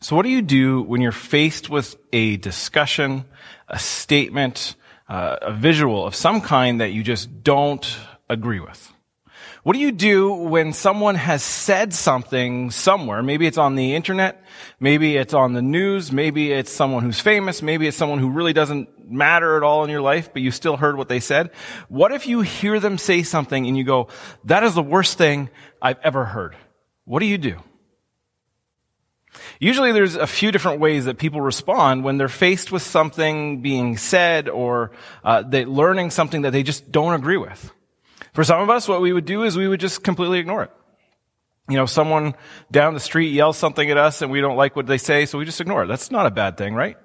So what do you do when you're faced with a discussion, a statement, uh, a visual of some kind that you just don't agree with? What do you do when someone has said something somewhere? Maybe it's on the internet. Maybe it's on the news. Maybe it's someone who's famous. Maybe it's someone who really doesn't matter at all in your life, but you still heard what they said. What if you hear them say something and you go, that is the worst thing I've ever heard? What do you do? Usually there's a few different ways that people respond when they're faced with something being said or uh, learning something that they just don't agree with. For some of us, what we would do is we would just completely ignore it. You know, someone down the street yells something at us and we don't like what they say, so we just ignore it. That's not a bad thing, right?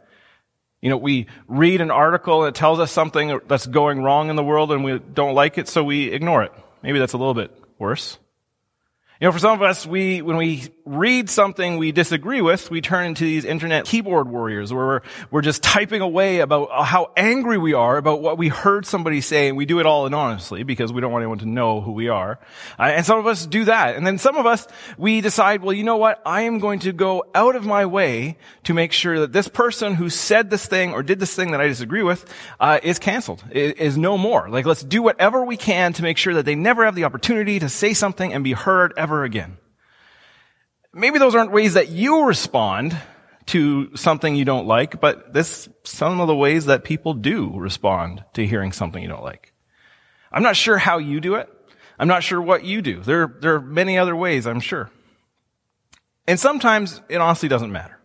You know, we read an article that tells us something that's going wrong in the world and we don't like it, so we ignore it. Maybe that's a little bit worse. You know, for some of us, we, when we read something we disagree with, we turn into these internet keyboard warriors where we're, we're just typing away about how angry we are about what we heard somebody say and we do it all anonymously because we don't want anyone to know who we are. Uh, and some of us do that. And then some of us, we decide, well, you know what? I am going to go out of my way to make sure that this person who said this thing or did this thing that I disagree with, uh, is canceled, is, is no more. Like, let's do whatever we can to make sure that they never have the opportunity to say something and be heard ever ever again. Maybe those aren't ways that you respond to something you don't like, but this some of the ways that people do respond to hearing something you don't like. I'm not sure how you do it. I'm not sure what you do. There, there are many other ways, I'm sure. And sometimes it honestly doesn't matter.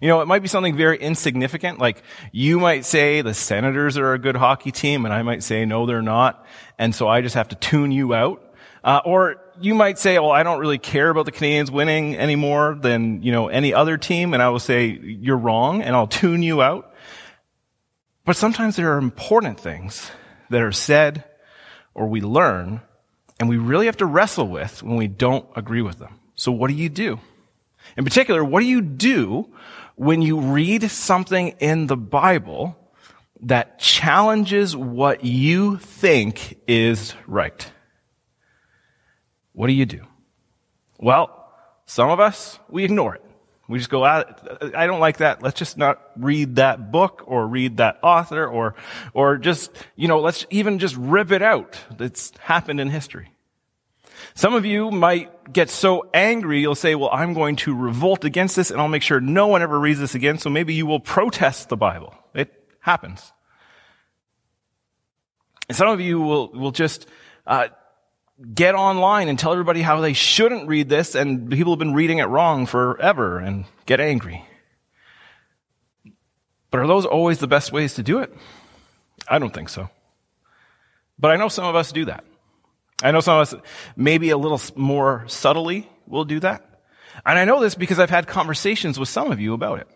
You know, it might be something very insignificant, like you might say the Senators are a good hockey team, and I might say no, they're not, and so I just have to tune you out. Uh, or you might say, well, I don't really care about the Canadiens winning any more than, you know, any other team. And I will say, you're wrong and I'll tune you out. But sometimes there are important things that are said or we learn and we really have to wrestle with when we don't agree with them. So what do you do? In particular, what do you do when you read something in the Bible that challenges what you think is right? What do you do? Well, some of us, we ignore it. We just go, I don't like that. Let's just not read that book or read that author or, or just, you know, let's even just rip it out. It's happened in history. Some of you might get so angry, you'll say, well, I'm going to revolt against this and I'll make sure no one ever reads this again. So maybe you will protest the Bible. It happens. And some of you will, will just, uh, get online and tell everybody how they shouldn't read this and people have been reading it wrong forever and get angry. But are those always the best ways to do it? I don't think so. But I know some of us do that. I know some of us maybe a little more subtly will do that. And I know this because I've had conversations with some of you about it.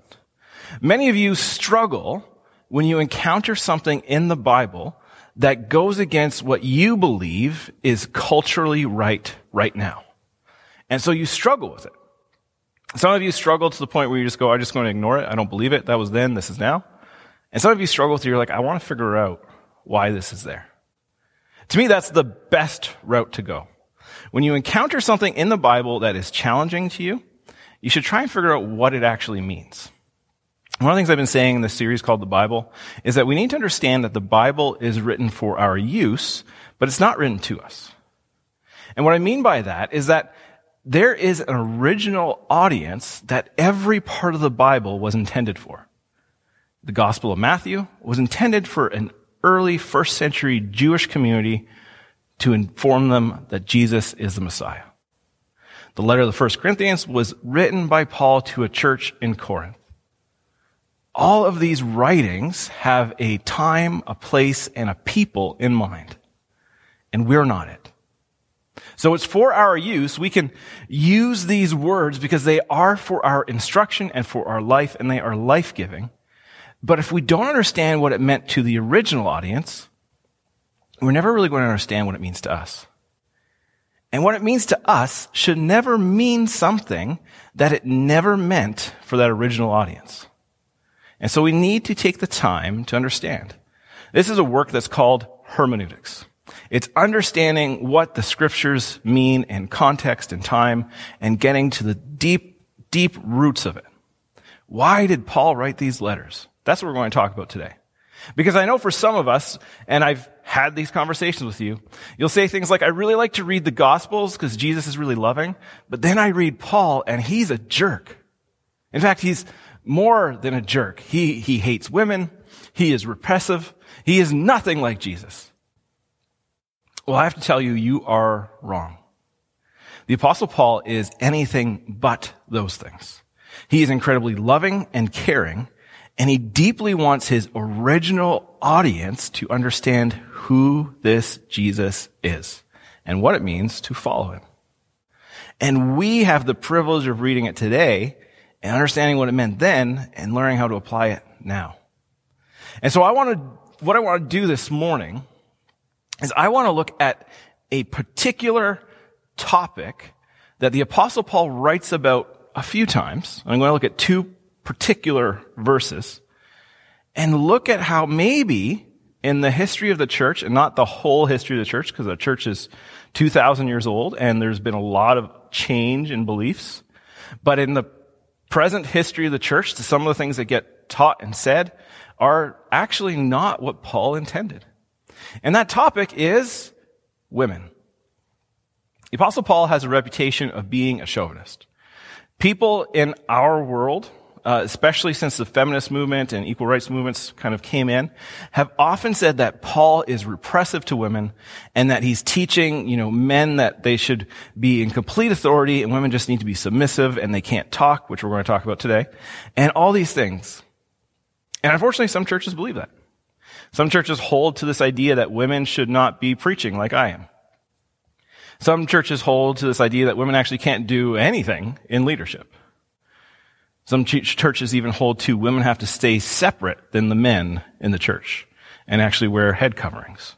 Many of you struggle when you encounter something in the Bible that goes against what you believe is culturally right right now. And so you struggle with it. Some of you struggle to the point where you just go, I'm just going to ignore it. I don't believe it. That was then. This is now. And some of you struggle with it. You're like, I want to figure out why this is there. To me, that's the best route to go. When you encounter something in the Bible that is challenging to you, you should try and figure out what it actually means. One of the things I've been saying in this series called the Bible is that we need to understand that the Bible is written for our use, but it's not written to us. And what I mean by that is that there is an original audience that every part of the Bible was intended for. The Gospel of Matthew was intended for an early first century Jewish community to inform them that Jesus is the Messiah. The letter of the First Corinthians was written by Paul to a church in Corinth all of these writings have a time, a place, and a people in mind. And we're not it. So it's for our use. We can use these words because they are for our instruction and for our life, and they are life giving. But if we don't understand what it meant to the original audience, we're never really going to understand what it means to us. And what it means to us should never mean something that it never meant for that original audience. And so we need to take the time to understand. This is a work that's called hermeneutics. It's understanding what the scriptures mean in context and time and getting to the deep, deep roots of it. Why did Paul write these letters? That's what we're going to talk about today. Because I know for some of us, and I've had these conversations with you, you'll say things like, I really like to read the Gospels because Jesus is really loving, but then I read Paul and he's a jerk. In fact, he's more than a jerk. He, he hates women. He is repressive. He is nothing like Jesus. Well, I have to tell you, you are wrong. The apostle Paul is anything but those things. He is incredibly loving and caring, and he deeply wants his original audience to understand who this Jesus is and what it means to follow him. And we have the privilege of reading it today and understanding what it meant then and learning how to apply it now. And so I want to, what I want to do this morning is I want to look at a particular topic that the apostle Paul writes about a few times. I'm going to look at two particular verses and look at how maybe in the history of the church, and not the whole history of the church, because the church is 2,000 years old and there's been a lot of change in beliefs, but in the present history of the church, to some of the things that get taught and said are actually not what Paul intended. And that topic is women. The apostle Paul has a reputation of being a chauvinist. People in our world, uh, especially since the feminist movement and equal rights movements kind of came in, have often said that Paul is repressive to women and that he's teaching, you know, men that they should be in complete authority and women just need to be submissive and they can't talk, which we're going to talk about today, and all these things. And unfortunately, some churches believe that. Some churches hold to this idea that women should not be preaching like I am. Some churches hold to this idea that women actually can't do anything in leadership. Some ch- churches even hold to women have to stay separate than the men in the church and actually wear head coverings.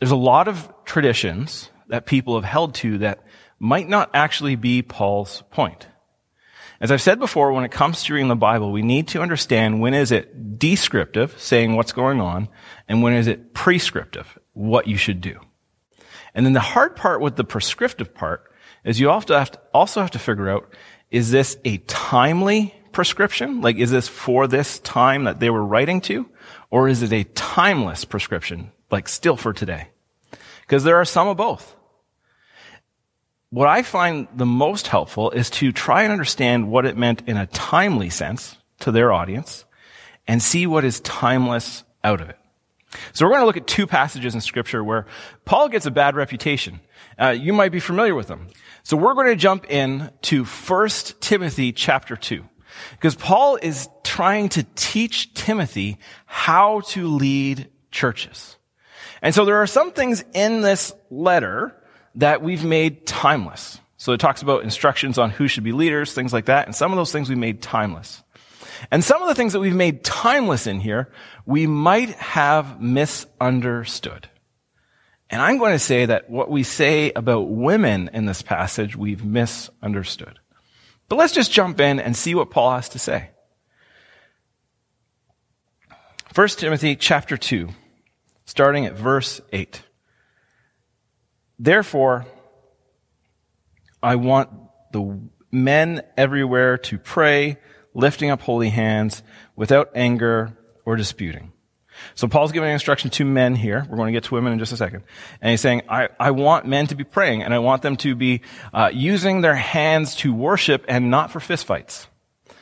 There's a lot of traditions that people have held to that might not actually be Paul's point. As I've said before, when it comes to reading the Bible, we need to understand when is it descriptive, saying what's going on, and when is it prescriptive, what you should do. And then the hard part with the prescriptive part is you also have to, also have to figure out, is this a timely prescription? Like, is this for this time that they were writing to? Or is it a timeless prescription, like still for today? Because there are some of both what I find the most helpful is to try and understand what it meant in a timely sense to their audience and see what is timeless out of it. So we're going to look at two passages in scripture where Paul gets a bad reputation. Uh, you might be familiar with them. So we're going to jump in to 1 Timothy chapter 2. Because Paul is trying to teach Timothy how to lead churches. And so there are some things in this letter that we've made timeless. So it talks about instructions on who should be leaders, things like that, and some of those things we made timeless. And some of the things that we've made timeless in here, we might have misunderstood. And I'm going to say that what we say about women in this passage, we've misunderstood. But let's just jump in and see what Paul has to say. 1 Timothy chapter 2, starting at verse 8. Therefore, I want the men everywhere to pray, lifting up holy hands, without anger or disputing. So Paul's giving instruction to men here. We're going to get to women in just a second. And he's saying, I, I want men to be praying, and I want them to be uh, using their hands to worship and not for fistfights.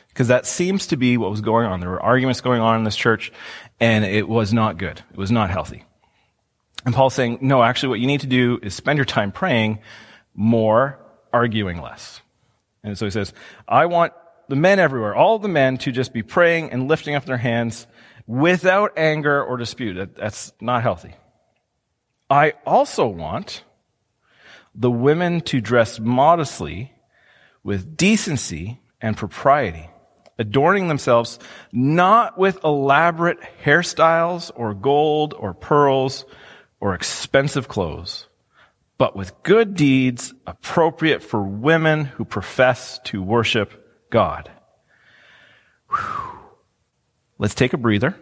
Because that seems to be what was going on. There were arguments going on in this church, and it was not good. It was not healthy. And Paul's saying, no, actually what you need to do is spend your time praying more, arguing less. And so he says, I want the men everywhere, all the men to just be praying and lifting up their hands without anger or dispute. that's not healthy. I also want the women to dress modestly with decency and propriety, adorning themselves not with elaborate hairstyles or gold or pearls or expensive clothes, but with good deeds appropriate for women who profess to worship God. Whew. Let's take a breather.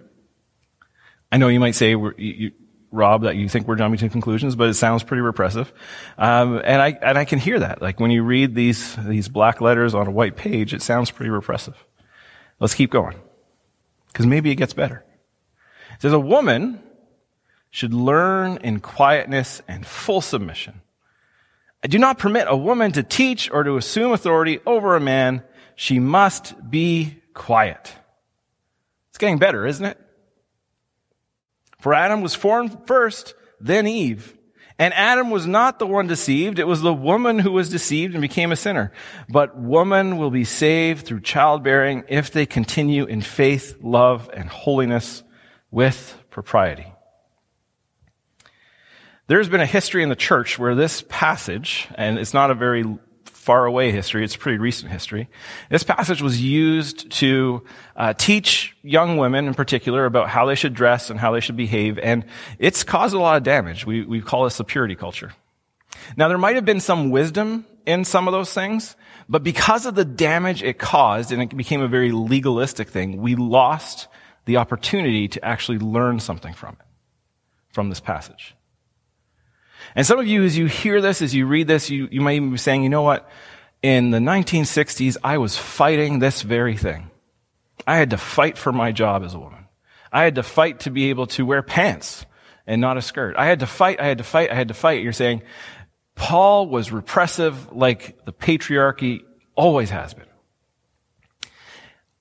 I know you might say, you, Rob, that you think we're jumping to conclusions, but it sounds pretty repressive. Um, and I and I can hear that. Like when you read these these black letters on a white page, it sounds pretty repressive. Let's keep going. Because maybe it gets better. It says a woman should learn in quietness and full submission. I do not permit a woman to teach or to assume authority over a man. She must be quiet. It's getting better, isn't it? For Adam was formed first, then Eve. And Adam was not the one deceived. It was the woman who was deceived and became a sinner. But woman will be saved through childbearing if they continue in faith, love, and holiness with propriety. There's been a history in the church where this passage, and it's not a very far away history. It's pretty recent history. This passage was used to uh, teach young women in particular about how they should dress and how they should behave, and it's caused a lot of damage. We, we call this the purity culture. Now, there might have been some wisdom in some of those things, but because of the damage it caused, and it became a very legalistic thing, we lost the opportunity to actually learn something from it, from this passage. And some of you, as you hear this, as you read this, you, you might even be saying, you know what? In the 1960s, I was fighting this very thing. I had to fight for my job as a woman. I had to fight to be able to wear pants and not a skirt. I had to fight, I had to fight, I had to fight. You're saying, Paul was repressive like the patriarchy always has been.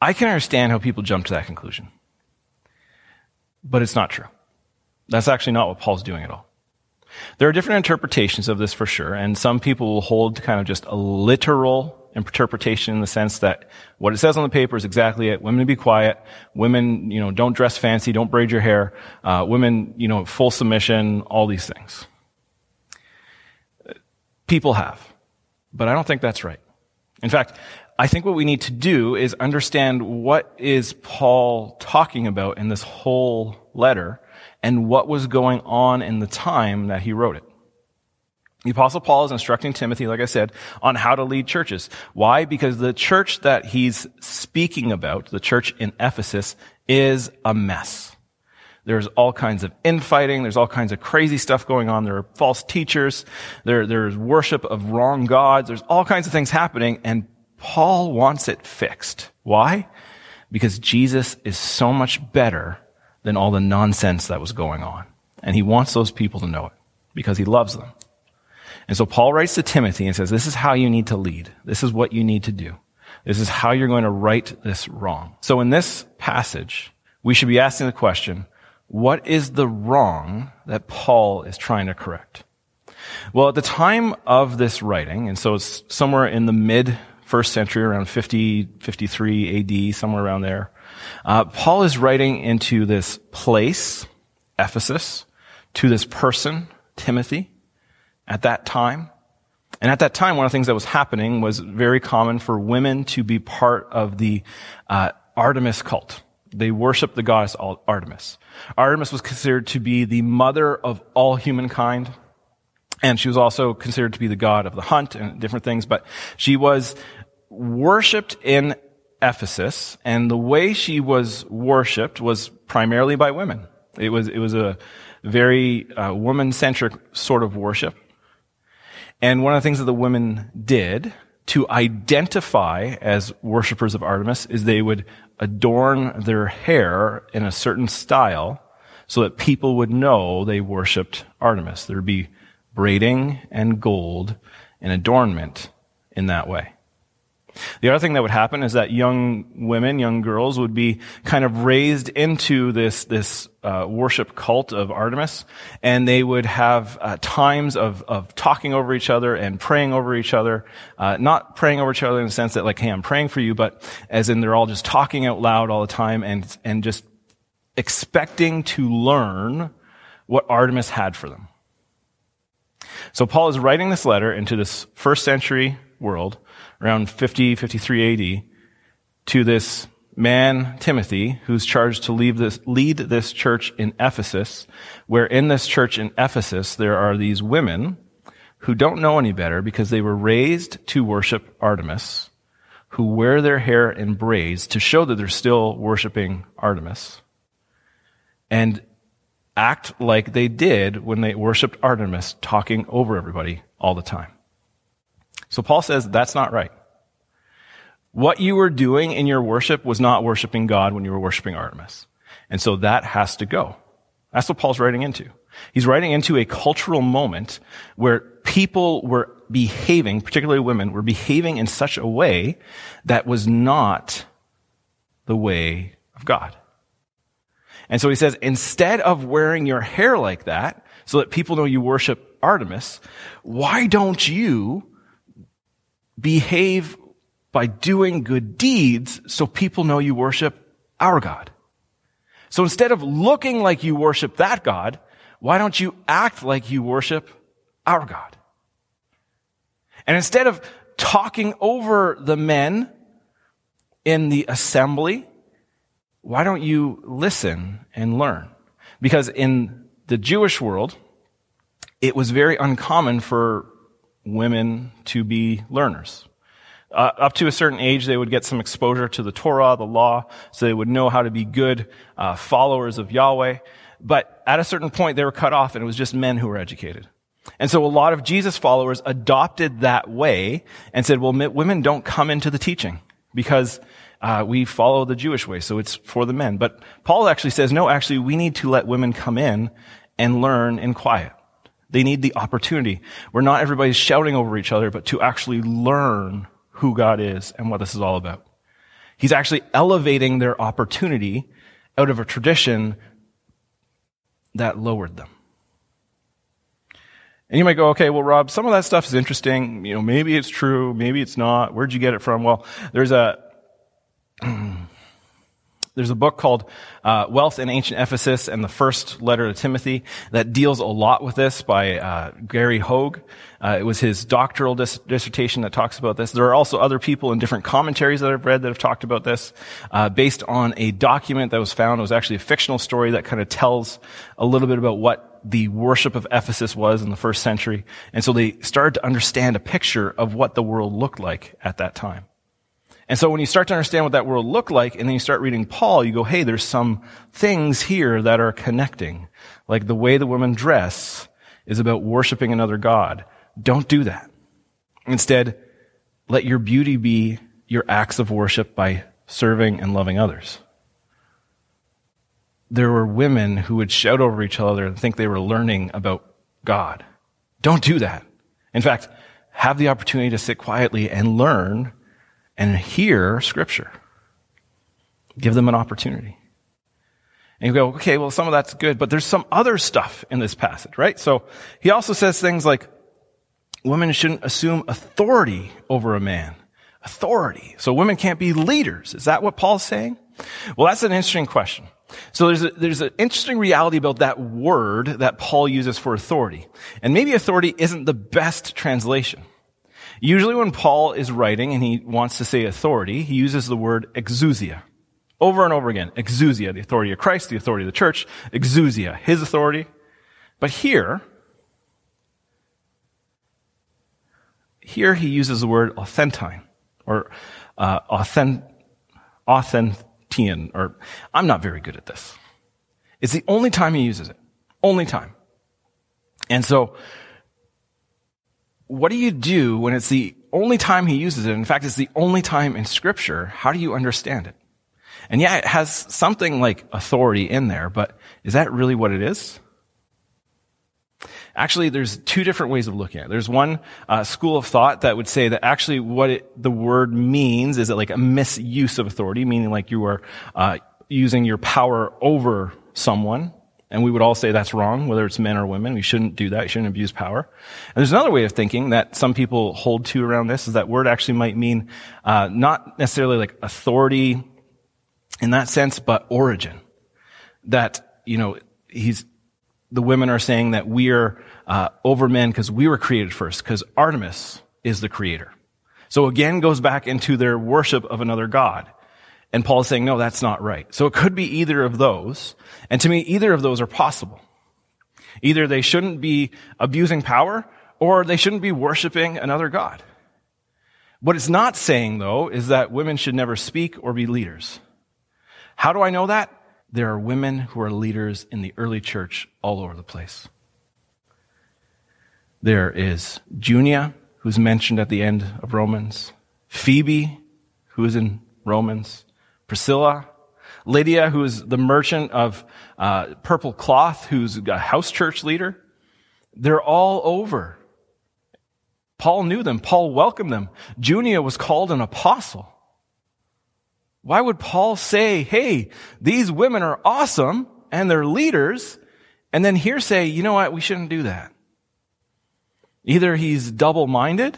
I can understand how people jump to that conclusion. But it's not true. That's actually not what Paul's doing at all. There are different interpretations of this for sure, and some people will hold kind of just a literal interpretation in the sense that what it says on the paper is exactly it. Women be quiet. Women, you know, don't dress fancy. Don't braid your hair. Uh, women, you know, full submission. All these things. People have, but I don't think that's right. In fact, I think what we need to do is understand what is Paul talking about in this whole letter and what was going on in the time that he wrote it. The apostle Paul is instructing Timothy, like I said, on how to lead churches. Why? Because the church that he's speaking about, the church in Ephesus, is a mess. There's all kinds of infighting. There's all kinds of crazy stuff going on. There are false teachers. There, there's worship of wrong gods. There's all kinds of things happening. And Paul wants it fixed. Why? Because Jesus is so much better than all the nonsense that was going on. And he wants those people to know it because he loves them. And so Paul writes to Timothy and says, this is how you need to lead. This is what you need to do. This is how you're going to right this wrong. So in this passage, we should be asking the question, what is the wrong that Paul is trying to correct? Well, at the time of this writing, and so it's somewhere in the mid first century, around 50, 53 AD, somewhere around there, uh, Paul is writing into this place, Ephesus, to this person, Timothy, at that time. And at that time, one of the things that was happening was very common for women to be part of the uh, Artemis cult. They worshiped the goddess Artemis. Artemis was considered to be the mother of all humankind. And she was also considered to be the god of the hunt and different things, but she was worshipped in Ephesus, and the way she was worshipped was primarily by women. It was, it was a very uh, woman-centric sort of worship. And one of the things that the women did to identify as worshippers of Artemis is they would adorn their hair in a certain style so that people would know they worshiped Artemis. There'd be braiding and gold and adornment in that way. The other thing that would happen is that young women, young girls would be kind of raised into this, this uh, worship cult of Artemis, and they would have uh, times of, of talking over each other and praying over each other. Uh, not praying over each other in the sense that like, hey, I'm praying for you, but as in they're all just talking out loud all the time and, and just expecting to learn what Artemis had for them. So Paul is writing this letter into this first century world around 50, 53 AD, to this man, Timothy, who's charged to this, lead this church in Ephesus, where in this church in Ephesus, there are these women who don't know any better because they were raised to worship Artemis, who wear their hair in braids to show that they're still worshiping Artemis, and act like they did when they worshiped Artemis, talking over everybody all the time. So Paul says that's not right. What you were doing in your worship was not worshiping God when you were worshiping Artemis. And so that has to go. That's what Paul's writing into. He's writing into a cultural moment where people were behaving, particularly women, were behaving in such a way that was not the way of God. And so he says, instead of wearing your hair like that, so that people know you worship Artemis, why don't you behave by doing good deeds so people know you worship our God? So instead of looking like you worship that God, why don't you act like you worship our God? And instead of talking over the men in the assembly, why don't you listen and learn? Because in the Jewish world, it was very uncommon for women to be learners. Uh, up to a certain age, they would get some exposure to the Torah, the law, so they would know how to be good uh, followers of Yahweh. But at a certain point, they were cut off, and it was just men who were educated. And so a lot of Jesus followers adopted that way and said, well, women don't come into the teaching because uh, we follow the Jewish way, so it's for the men. But Paul actually says, no, actually, we need to let women come in and learn in quiet. They need the opportunity where not everybody's shouting over each other, but to actually learn who God is and what this is all about. He's actually elevating their opportunity out of a tradition that lowered them. And you might go, okay, well, Rob, some of that stuff is interesting. You know, maybe it's true, maybe it's not. Where'd you get it from? Well, there's a, there's a book called uh, Wealth in Ancient Ephesus and the First Letter to Timothy that deals a lot with this by uh, Gary Hoag. Uh, it was his doctoral dis- dissertation that talks about this. There are also other people in different commentaries that I've read that have talked about this, uh, based on a document that was found. It was actually a fictional story that kind of tells a little bit about what the worship of Ephesus was in the first century. And so they started to understand a picture of what the world looked like at that time. And so when you start to understand what that world looked like, and then you start reading Paul, you go, hey, there's some things here that are connecting. Like the way the women dress is about worshiping another God. Don't do that. Instead, let your beauty be your acts of worship by serving and loving others. There were women who would shout over each other and think they were learning about God. Don't do that. In fact, have the opportunity to sit quietly and learn and hear scripture. Give them an opportunity. And you go, okay, well, some of that's good, but there's some other stuff in this passage, right? So he also says things like, women shouldn't assume authority over a man. Authority. So women can't be leaders. Is that what Paul's saying? Well, that's an interesting question. So there's a, there's an interesting reality about that word that Paul uses for authority. And maybe authority isn't the best translation. Usually when Paul is writing and he wants to say authority, he uses the word exousia. Over and over again. Exousia, the authority of Christ, the authority of the church. Exousia, his authority. But here, here he uses the word authentine, or uh, authent, authentian, or I'm not very good at this. It's the only time he uses it. Only time. And so what do you do when it's the only time he uses it? In fact, it's the only time in scripture. How do you understand it? And yeah, it has something like authority in there, but is that really what it is? Actually, there's two different ways of looking at it. There's one uh, school of thought that would say that actually what it, the word means is it like a misuse of authority, meaning like you are uh, using your power over someone and we would all say that's wrong, whether it's men or women. We shouldn't do that. We shouldn't abuse power. And there's another way of thinking that some people hold to around this is that word actually might mean uh, not necessarily like authority in that sense, but origin. That, you know, he's, the women are saying that we are uh, over men because we were created first, because Artemis is the creator. So again, goes back into their worship of another god. And Paul is saying, no, that's not right. So it could be either of those. And to me, either of those are possible. Either they shouldn't be abusing power or they shouldn't be worshiping another God. What it's not saying, though, is that women should never speak or be leaders. How do I know that? There are women who are leaders in the early church all over the place. There is Junia, who's mentioned at the end of Romans, Phoebe, who is in Romans, Priscilla, Lydia, who is the merchant of uh, purple cloth, who's a house church leader. They're all over. Paul knew them. Paul welcomed them. Junia was called an apostle. Why would Paul say, hey, these women are awesome and they're leaders, and then here say, you know what, we shouldn't do that? Either he's double minded,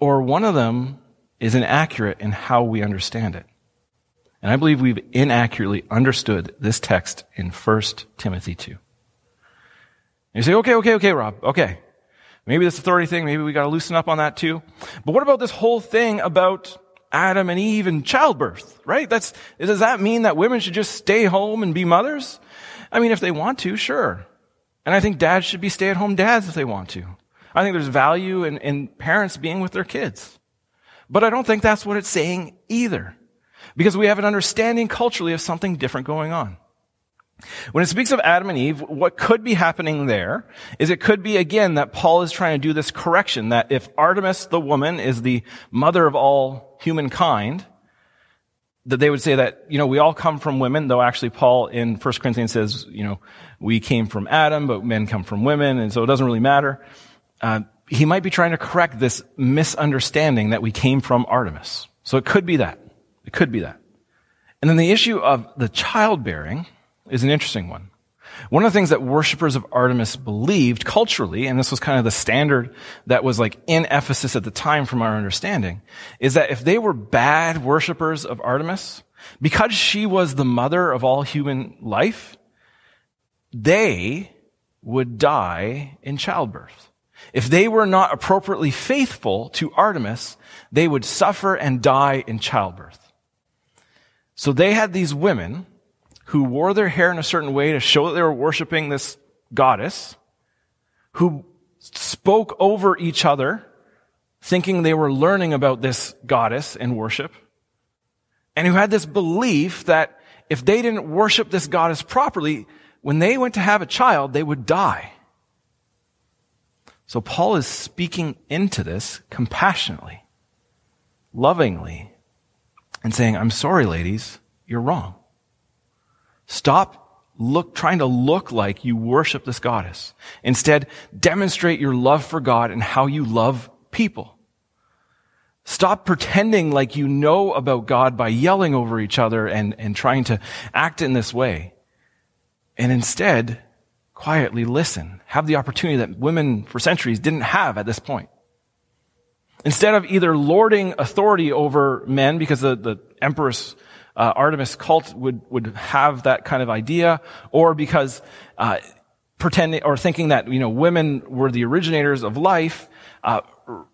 or one of them is inaccurate in how we understand it. And I believe we've inaccurately understood this text in 1 Timothy 2. And you say, okay, okay, okay, Rob, okay. Maybe this authority thing, maybe we gotta loosen up on that too. But what about this whole thing about Adam and Eve and childbirth, right? That's, does that mean that women should just stay home and be mothers? I mean, if they want to, sure. And I think dads should be stay at home dads if they want to. I think there's value in, in parents being with their kids. But I don't think that's what it's saying either. Because we have an understanding culturally of something different going on. When it speaks of Adam and Eve, what could be happening there is it could be again that Paul is trying to do this correction that if Artemis, the woman, is the mother of all humankind, that they would say that, you know, we all come from women, though actually Paul in 1 Corinthians says, you know, we came from Adam, but men come from women, and so it doesn't really matter. Uh, he might be trying to correct this misunderstanding that we came from Artemis. So it could be that. It could be that. And then the issue of the childbearing is an interesting one. One of the things that worshippers of Artemis believed culturally, and this was kind of the standard that was like in Ephesus at the time from our understanding, is that if they were bad worshippers of Artemis, because she was the mother of all human life, they would die in childbirth. If they were not appropriately faithful to Artemis, they would suffer and die in childbirth. So they had these women who wore their hair in a certain way to show that they were worshiping this goddess, who spoke over each other, thinking they were learning about this goddess and worship, and who had this belief that if they didn't worship this goddess properly, when they went to have a child, they would die. So Paul is speaking into this compassionately, lovingly, and saying, I'm sorry, ladies, you're wrong. Stop look, trying to look like you worship this goddess. Instead, demonstrate your love for God and how you love people. Stop pretending like you know about God by yelling over each other and, and trying to act in this way. And instead, quietly listen. Have the opportunity that women for centuries didn't have at this point. Instead of either lording authority over men because the, the empress uh, Artemis cult would, would have that kind of idea, or because uh, pretending or thinking that you know women were the originators of life, uh,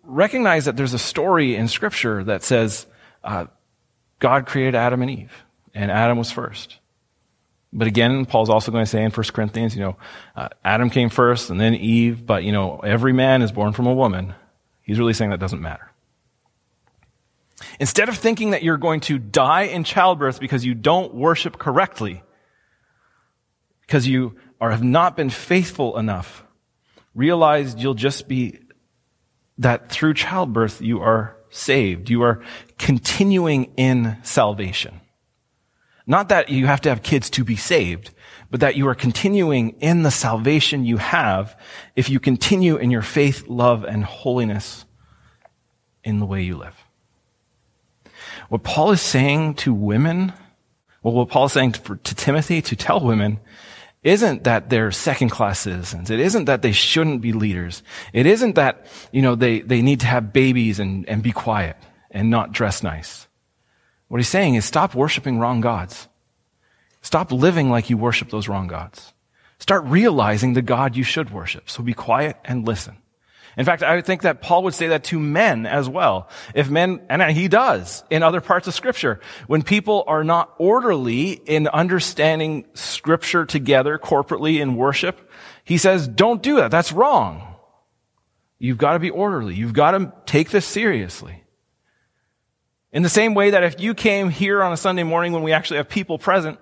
recognize that there's a story in Scripture that says uh, God created Adam and Eve, and Adam was first. But again, Paul's also going to say in 1 Corinthians, you know, uh, Adam came first and then Eve, but you know, every man is born from a woman. He's really saying that doesn't matter. Instead of thinking that you're going to die in childbirth because you don't worship correctly, because you are, have not been faithful enough, realize you'll just be that through childbirth you are saved. You are continuing in salvation. Not that you have to have kids to be saved, but that you are continuing in the salvation you have if you continue in your faith, love, and holiness in the way you live. What Paul is saying to women, well, what Paul is saying to, to Timothy to tell women isn't that they're second class citizens. It isn't that they shouldn't be leaders. It isn't that, you know, they, they need to have babies and, and be quiet and not dress nice. What he's saying is stop worshiping wrong gods. Stop living like you worship those wrong gods. Start realizing the God you should worship. So be quiet and listen. In fact, I think that Paul would say that to men as well. If men, and he does in other parts of scripture, when people are not orderly in understanding scripture together corporately in worship, he says, don't do that. That's wrong. You've got to be orderly. You've got to take this seriously. In the same way that if you came here on a Sunday morning when we actually have people present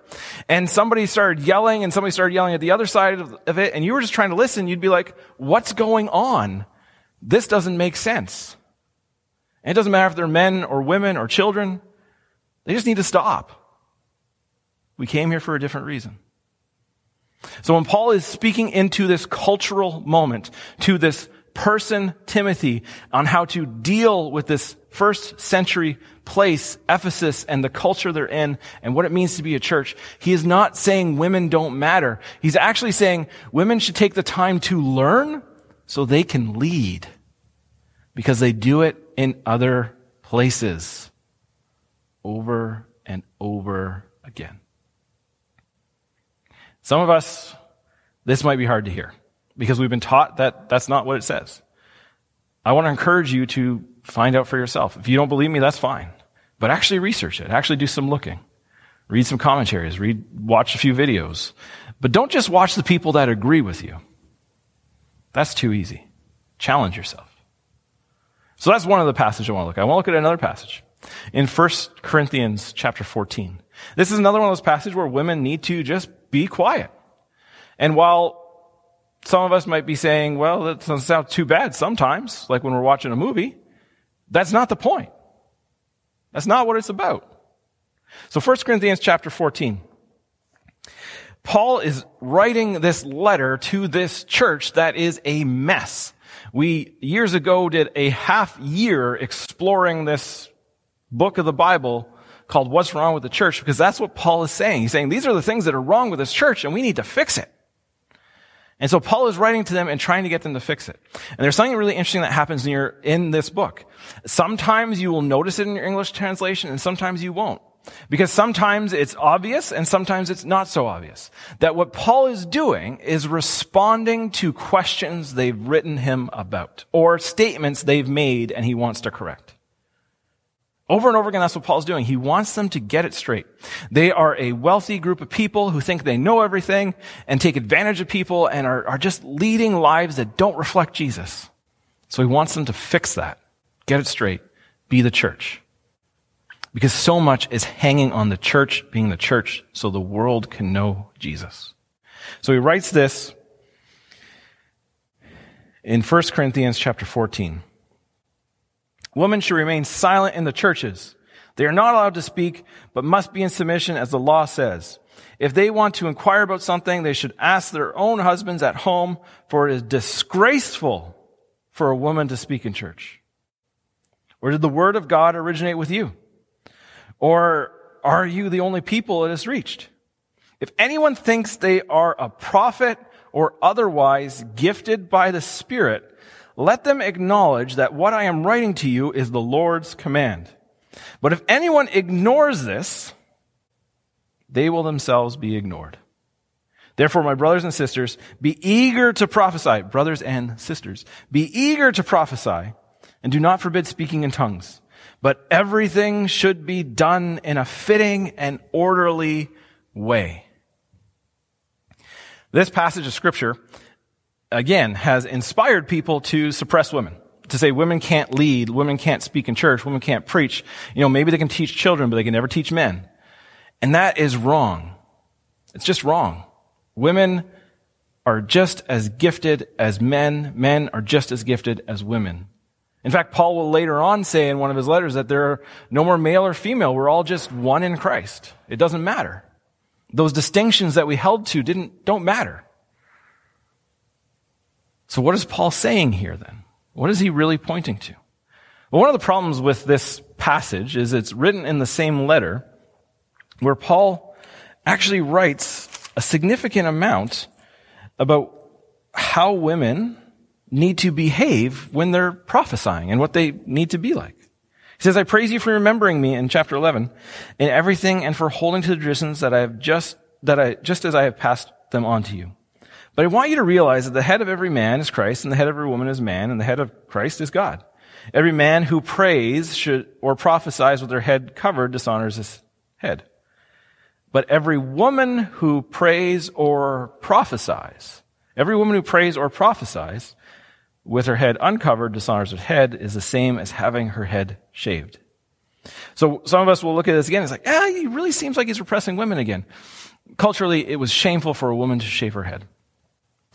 and somebody started yelling and somebody started yelling at the other side of it and you were just trying to listen, you'd be like, what's going on? This doesn't make sense. And it doesn't matter if they're men or women or children. They just need to stop. We came here for a different reason. So when Paul is speaking into this cultural moment, to this person, Timothy, on how to deal with this first century place, Ephesus, and the culture they're in, and what it means to be a church, he is not saying women don't matter. He's actually saying women should take the time to learn so they can lead. Because they do it in other places. Over and over again. Some of us, this might be hard to hear because we've been taught that that's not what it says. I want to encourage you to find out for yourself. If you don't believe me, that's fine. But actually research it. Actually do some looking. Read some commentaries. Read, watch a few videos. But don't just watch the people that agree with you. That's too easy. Challenge yourself. So that's one of the passages I want to look at. I want to look at another passage in 1 Corinthians chapter 14. This is another one of those passages where women need to just be quiet. And while some of us might be saying, well, that doesn't sound too bad sometimes, like when we're watching a movie, that's not the point. That's not what it's about. So 1 Corinthians chapter 14. Paul is writing this letter to this church that is a mess. We years ago did a half year exploring this book of the Bible called What's Wrong with the Church because that's what Paul is saying. He's saying these are the things that are wrong with this church and we need to fix it. And so Paul is writing to them and trying to get them to fix it. And there's something really interesting that happens in, in this book. Sometimes you will notice it in your English translation and sometimes you won't. Because sometimes it's obvious and sometimes it's not so obvious. That what Paul is doing is responding to questions they've written him about or statements they've made and he wants to correct. Over and over again, that's what Paul's doing. He wants them to get it straight. They are a wealthy group of people who think they know everything and take advantage of people and are, are just leading lives that don't reflect Jesus. So he wants them to fix that. Get it straight. Be the church. Because so much is hanging on the church being the church so the world can know Jesus. So he writes this in 1 Corinthians chapter 14. Women should remain silent in the churches. They are not allowed to speak, but must be in submission as the law says. If they want to inquire about something, they should ask their own husbands at home, for it is disgraceful for a woman to speak in church. Or did the word of God originate with you? Or are you the only people it has reached? If anyone thinks they are a prophet or otherwise gifted by the Spirit, let them acknowledge that what I am writing to you is the Lord's command. But if anyone ignores this, they will themselves be ignored. Therefore, my brothers and sisters, be eager to prophesy. Brothers and sisters, be eager to prophesy and do not forbid speaking in tongues. But everything should be done in a fitting and orderly way. This passage of scripture again, has inspired people to suppress women. To say women can't lead, women can't speak in church, women can't preach. You know, maybe they can teach children, but they can never teach men. And that is wrong. It's just wrong. Women are just as gifted as men. Men are just as gifted as women. In fact, Paul will later on say in one of his letters that there are no more male or female. We're all just one in Christ. It doesn't matter. Those distinctions that we held to didn't, don't matter. So what is Paul saying here then? What is he really pointing to? Well, one of the problems with this passage is it's written in the same letter where Paul actually writes a significant amount about how women need to behave when they're prophesying and what they need to be like. He says, I praise you for remembering me in chapter 11 in everything and for holding to the traditions that I have just, that I, just as I have passed them on to you. But I want you to realize that the head of every man is Christ, and the head of every woman is man, and the head of Christ is God. Every man who prays should, or prophesies with their head covered dishonors his head. But every woman who prays or prophesies, every woman who prays or prophesies with her head uncovered dishonors her head is the same as having her head shaved. So some of us will look at this again. It's like, ah, he really seems like he's repressing women again. Culturally, it was shameful for a woman to shave her head.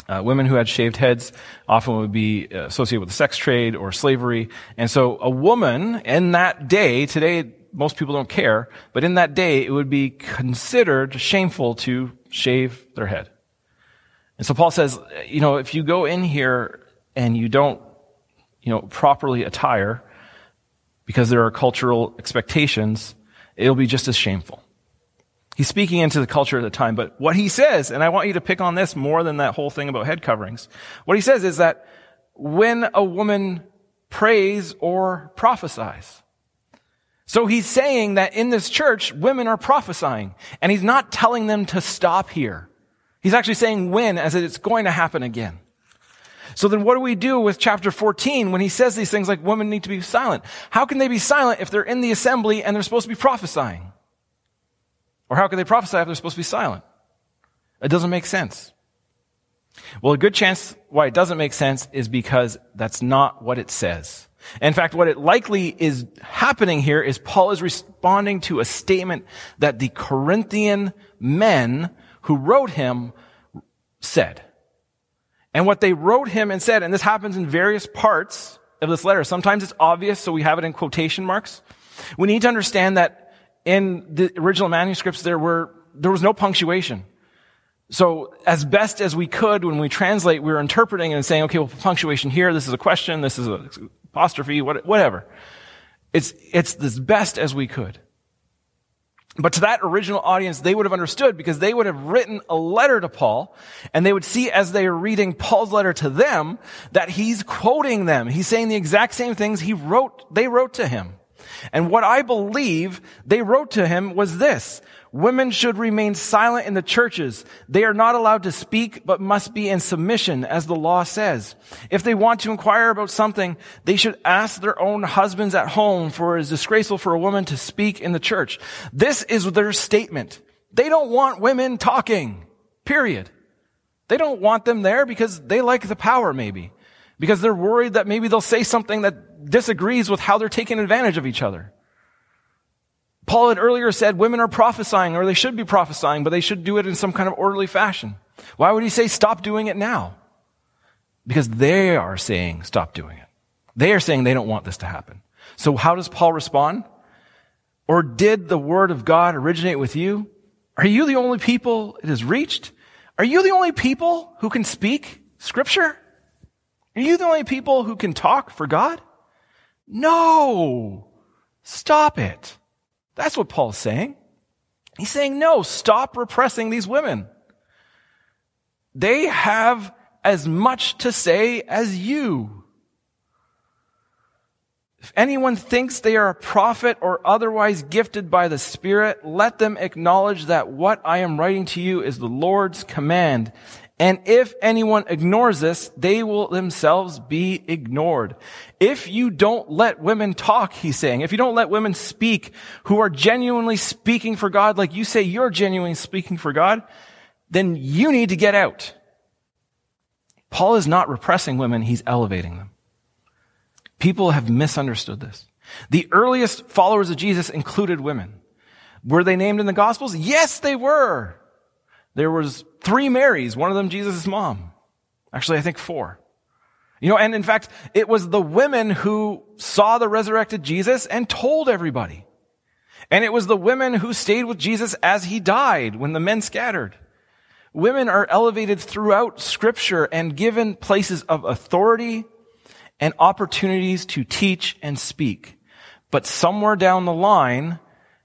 Uh, women who had shaved heads often would be associated with the sex trade or slavery. And so a woman in that day, today most people don't care, but in that day it would be considered shameful to shave their head. And so Paul says, you know, if you go in here and you don't, you know, properly attire because there are cultural expectations, it'll be just as shameful. He's speaking into the culture at the time, but what he says, and I want you to pick on this more than that whole thing about head coverings. What he says is that when a woman prays or prophesies, so he's saying that in this church, women are prophesying, and he's not telling them to stop here. He's actually saying when, as it's going to happen again. So then what do we do with chapter 14 when he says these things like women need to be silent? How can they be silent if they're in the assembly and they're supposed to be prophesying? Or how can they prophesy if they're supposed to be silent? It doesn't make sense. Well, a good chance why it doesn't make sense is because that's not what it says. In fact, what it likely is happening here is Paul is responding to a statement that the Corinthian men who wrote him said. And what they wrote him and said, and this happens in various parts of this letter. Sometimes it's obvious, so we have it in quotation marks. We need to understand that in the original manuscripts there were, there was no punctuation. So as best as we could when we translate, we were interpreting and saying, okay, well, punctuation here, this is a question, this is an apostrophe, whatever. It's, it's as best as we could. But to that original audience, they would have understood because they would have written a letter to Paul and they would see as they are reading Paul's letter to them that he's quoting them. He's saying the exact same things he wrote, they wrote to him. And what I believe they wrote to him was this. Women should remain silent in the churches. They are not allowed to speak, but must be in submission, as the law says. If they want to inquire about something, they should ask their own husbands at home, for it is disgraceful for a woman to speak in the church. This is their statement. They don't want women talking. Period. They don't want them there because they like the power, maybe. Because they're worried that maybe they'll say something that disagrees with how they're taking advantage of each other. Paul had earlier said women are prophesying, or they should be prophesying, but they should do it in some kind of orderly fashion. Why would he say stop doing it now? Because they are saying stop doing it. They are saying they don't want this to happen. So how does Paul respond? Or did the word of God originate with you? Are you the only people it has reached? Are you the only people who can speak scripture? Are you the only people who can talk for God? No! Stop it. That's what Paul's saying. He's saying, no, stop repressing these women. They have as much to say as you. If anyone thinks they are a prophet or otherwise gifted by the Spirit, let them acknowledge that what I am writing to you is the Lord's command. And if anyone ignores this, they will themselves be ignored. If you don't let women talk, he's saying, if you don't let women speak who are genuinely speaking for God, like you say you're genuinely speaking for God, then you need to get out. Paul is not repressing women, he's elevating them. People have misunderstood this. The earliest followers of Jesus included women. Were they named in the Gospels? Yes, they were. There was three Marys, one of them Jesus' mom. Actually, I think four. You know, and in fact, it was the women who saw the resurrected Jesus and told everybody. And it was the women who stayed with Jesus as he died when the men scattered. Women are elevated throughout scripture and given places of authority and opportunities to teach and speak. But somewhere down the line,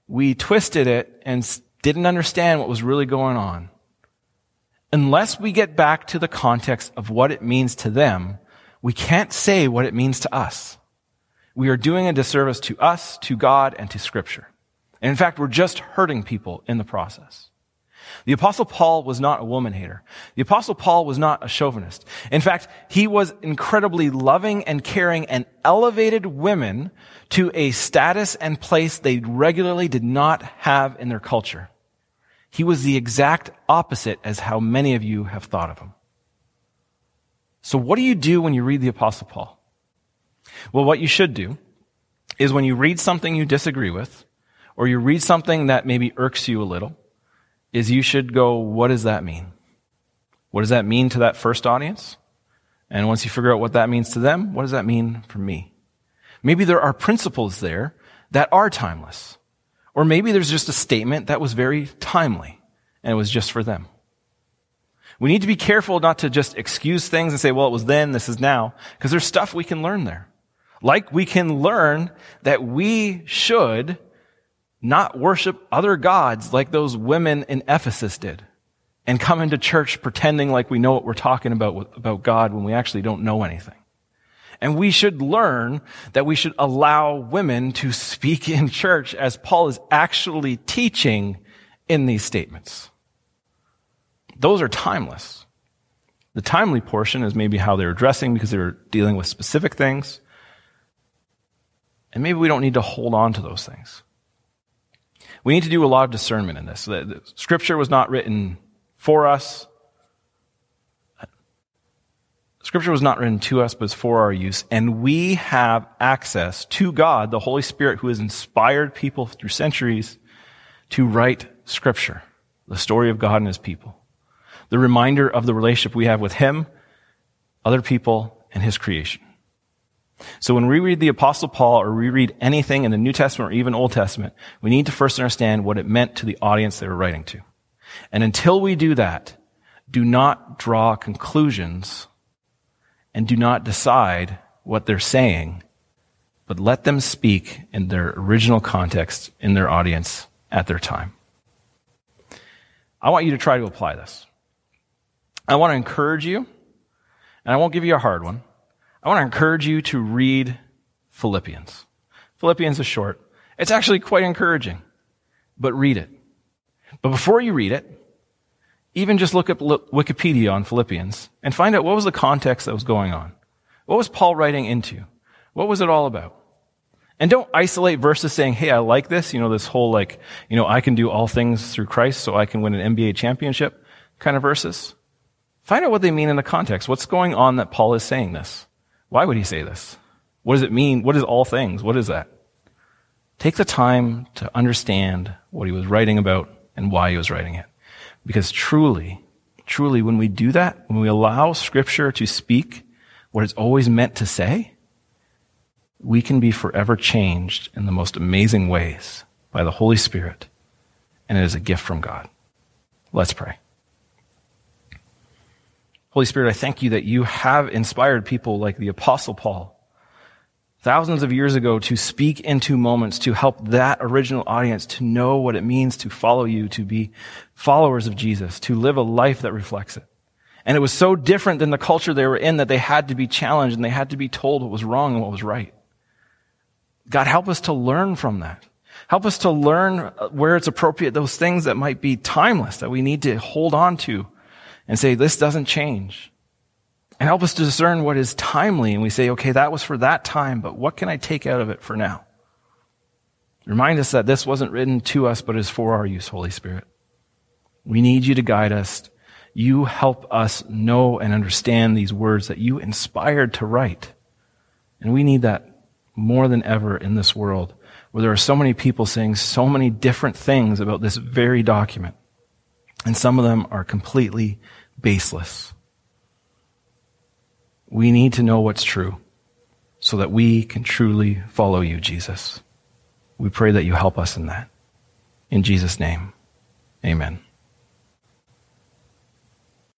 we twisted it and didn't understand what was really going on unless we get back to the context of what it means to them, we can't say what it means to us. We are doing a disservice to us, to God, and to Scripture. And in fact, we're just hurting people in the process. The apostle Paul was not a woman hater. The apostle Paul was not a chauvinist. In fact, he was incredibly loving and caring and elevated women to a status and place they regularly did not have in their culture. He was the exact opposite as how many of you have thought of him. So what do you do when you read the apostle Paul? Well, what you should do is when you read something you disagree with, or you read something that maybe irks you a little, is you should go, what does that mean? What does that mean to that first audience? And once you figure out what that means to them, what does that mean for me? Maybe there are principles there that are timeless. Or maybe there's just a statement that was very timely and it was just for them. We need to be careful not to just excuse things and say, well, it was then, this is now, because there's stuff we can learn there. Like we can learn that we should not worship other gods like those women in Ephesus did and come into church pretending like we know what we're talking about about God when we actually don't know anything. And we should learn that we should allow women to speak in church as Paul is actually teaching in these statements. Those are timeless. The timely portion is maybe how they're dressing because they were dealing with specific things. And maybe we don't need to hold on to those things. We need to do a lot of discernment in this. Scripture was not written for us. Scripture was not written to us, but for our use. And we have access to God, the Holy Spirit, who has inspired people through centuries to write Scripture, the story of God and His people the reminder of the relationship we have with Him, other people, and His creation. So when we read the Apostle Paul or we read anything in the New Testament or even Old Testament, we need to first understand what it meant to the audience they were writing to. And until we do that, do not draw conclusions and do not decide what they're saying, but let them speak in their original context in their audience at their time. I want you to try to apply this. I want to encourage you, and I won't give you a hard one. I want to encourage you to read Philippians. Philippians is short. It's actually quite encouraging, but read it. But before you read it, even just look up Wikipedia on Philippians and find out what was the context that was going on. What was Paul writing into? What was it all about? And don't isolate verses saying, hey, I like this, you know, this whole like, you know, I can do all things through Christ so I can win an NBA championship kind of verses. Find out what they mean in the context. What's going on that Paul is saying this? Why would he say this? What does it mean? What is all things? What is that? Take the time to understand what he was writing about and why he was writing it. Because truly, truly, when we do that, when we allow scripture to speak what it's always meant to say, we can be forever changed in the most amazing ways by the Holy Spirit. And it is a gift from God. Let's pray. Holy Spirit, I thank you that you have inspired people like the Apostle Paul thousands of years ago to speak into moments to help that original audience to know what it means to follow you, to be followers of Jesus, to live a life that reflects it. And it was so different than the culture they were in that they had to be challenged and they had to be told what was wrong and what was right. God, help us to learn from that. Help us to learn uh, where it's appropriate, those things that might be timeless, that we need to hold on to and say, this doesn't change. And help us to discern what is timely. And we say, okay, that was for that time, but what can I take out of it for now? Remind us that this wasn't written to us, but is for our use, Holy Spirit. We need you to guide us. You help us know and understand these words that you inspired to write. And we need that more than ever in this world where there are so many people saying so many different things about this very document. And some of them are completely baseless. We need to know what's true so that we can truly follow you, Jesus. We pray that you help us in that. In Jesus' name, amen.